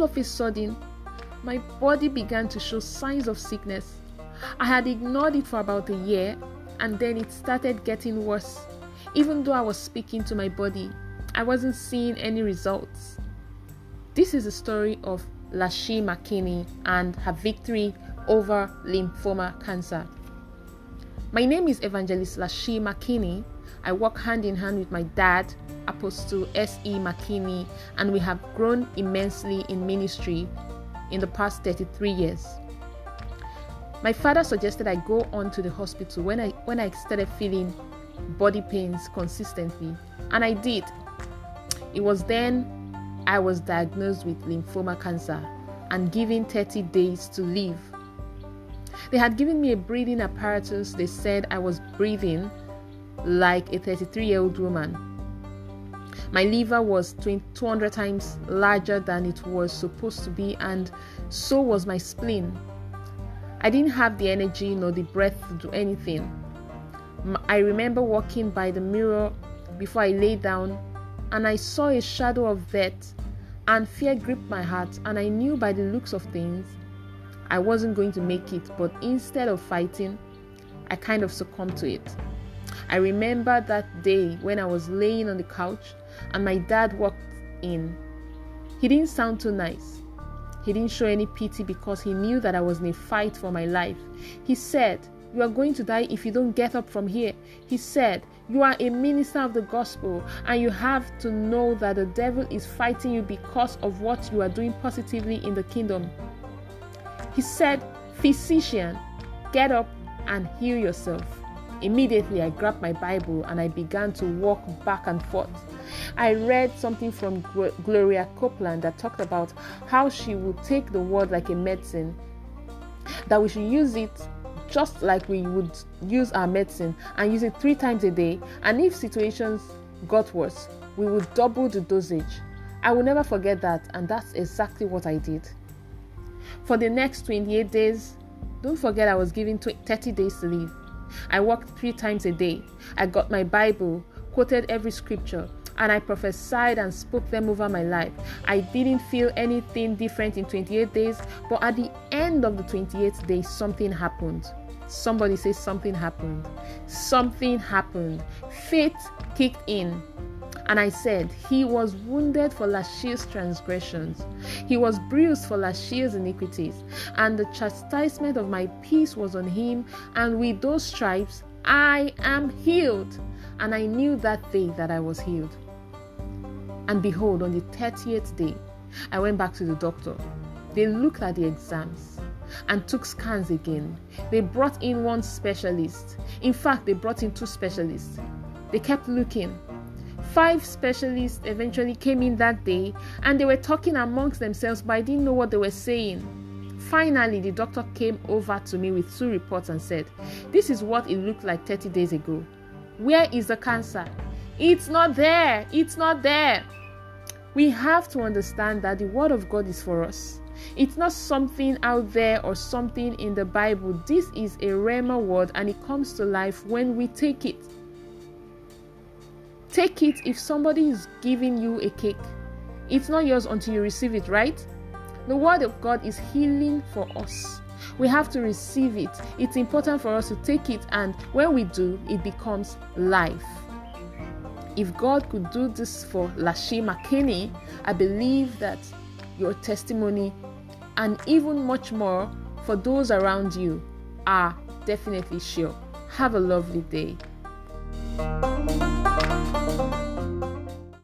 all of a sudden, my body began to show signs of sickness. I had ignored it for about a year and then it started getting worse. Even though I was speaking to my body, I wasn't seeing any results. This is the story of Lashi Makini and her victory over lymphoma cancer. My name is Evangelist Lashi Makini. I work hand in hand with my dad, Apostle S.E. Makini, and we have grown immensely in ministry in the past 33 years. My father suggested I go on to the hospital when I when I started feeling body pains consistently, and I did. It was then I was diagnosed with lymphoma cancer and given 30 days to live. They had given me a breathing apparatus. They said I was breathing like a 33 year old woman. My liver was 200 times larger than it was supposed to be, and so was my spleen. I didn't have the energy nor the breath to do anything. I remember walking by the mirror before I lay down, and I saw a shadow of death, and fear gripped my heart, and I knew by the looks of things I wasn't going to make it, but instead of fighting, I kind of succumbed to it. I remember that day when I was laying on the couch and my dad walked in. He didn't sound too nice. He didn't show any pity because he knew that I was in a fight for my life. He said, You are going to die if you don't get up from here. He said, You are a minister of the gospel and you have to know that the devil is fighting you because of what you are doing positively in the kingdom. He said, Physician, get up and heal yourself. Immediately, I grabbed my Bible and I began to walk back and forth. I read something from Gloria Copeland that talked about how she would take the word like a medicine, that we should use it just like we would use our medicine and use it three times a day. And if situations got worse, we would double the dosage. I will never forget that, and that's exactly what I did. For the next 28 days, don't forget I was given 30 days to live. I walked three times a day. I got my Bible, quoted every scripture, and I prophesied and spoke them over my life. I didn't feel anything different in 28 days, but at the end of the 28th day, something happened. Somebody say something happened. Something happened. Faith kicked in. And I said, He was wounded for Lashiel's transgressions, He was bruised for Lashiel's iniquities, and the chastisement of my peace was on Him, and with those stripes I am healed. And I knew that day that I was healed. And behold, on the 30th day, I went back to the doctor. They looked at the exams and took scans again. They brought in one specialist. In fact, they brought in two specialists. They kept looking Five specialists eventually came in that day and they were talking amongst themselves, but I didn't know what they were saying. Finally, the doctor came over to me with two reports and said, This is what it looked like 30 days ago. Where is the cancer? It's not there. It's not there. We have to understand that the Word of God is for us. It's not something out there or something in the Bible. This is a Rhema word and it comes to life when we take it. Take it if somebody is giving you a cake. It's not yours until you receive it, right? The Word of God is healing for us. We have to receive it. It's important for us to take it, and when we do, it becomes life. If God could do this for Lashi Makini, I believe that your testimony and even much more for those around you are definitely sure. Have a lovely day.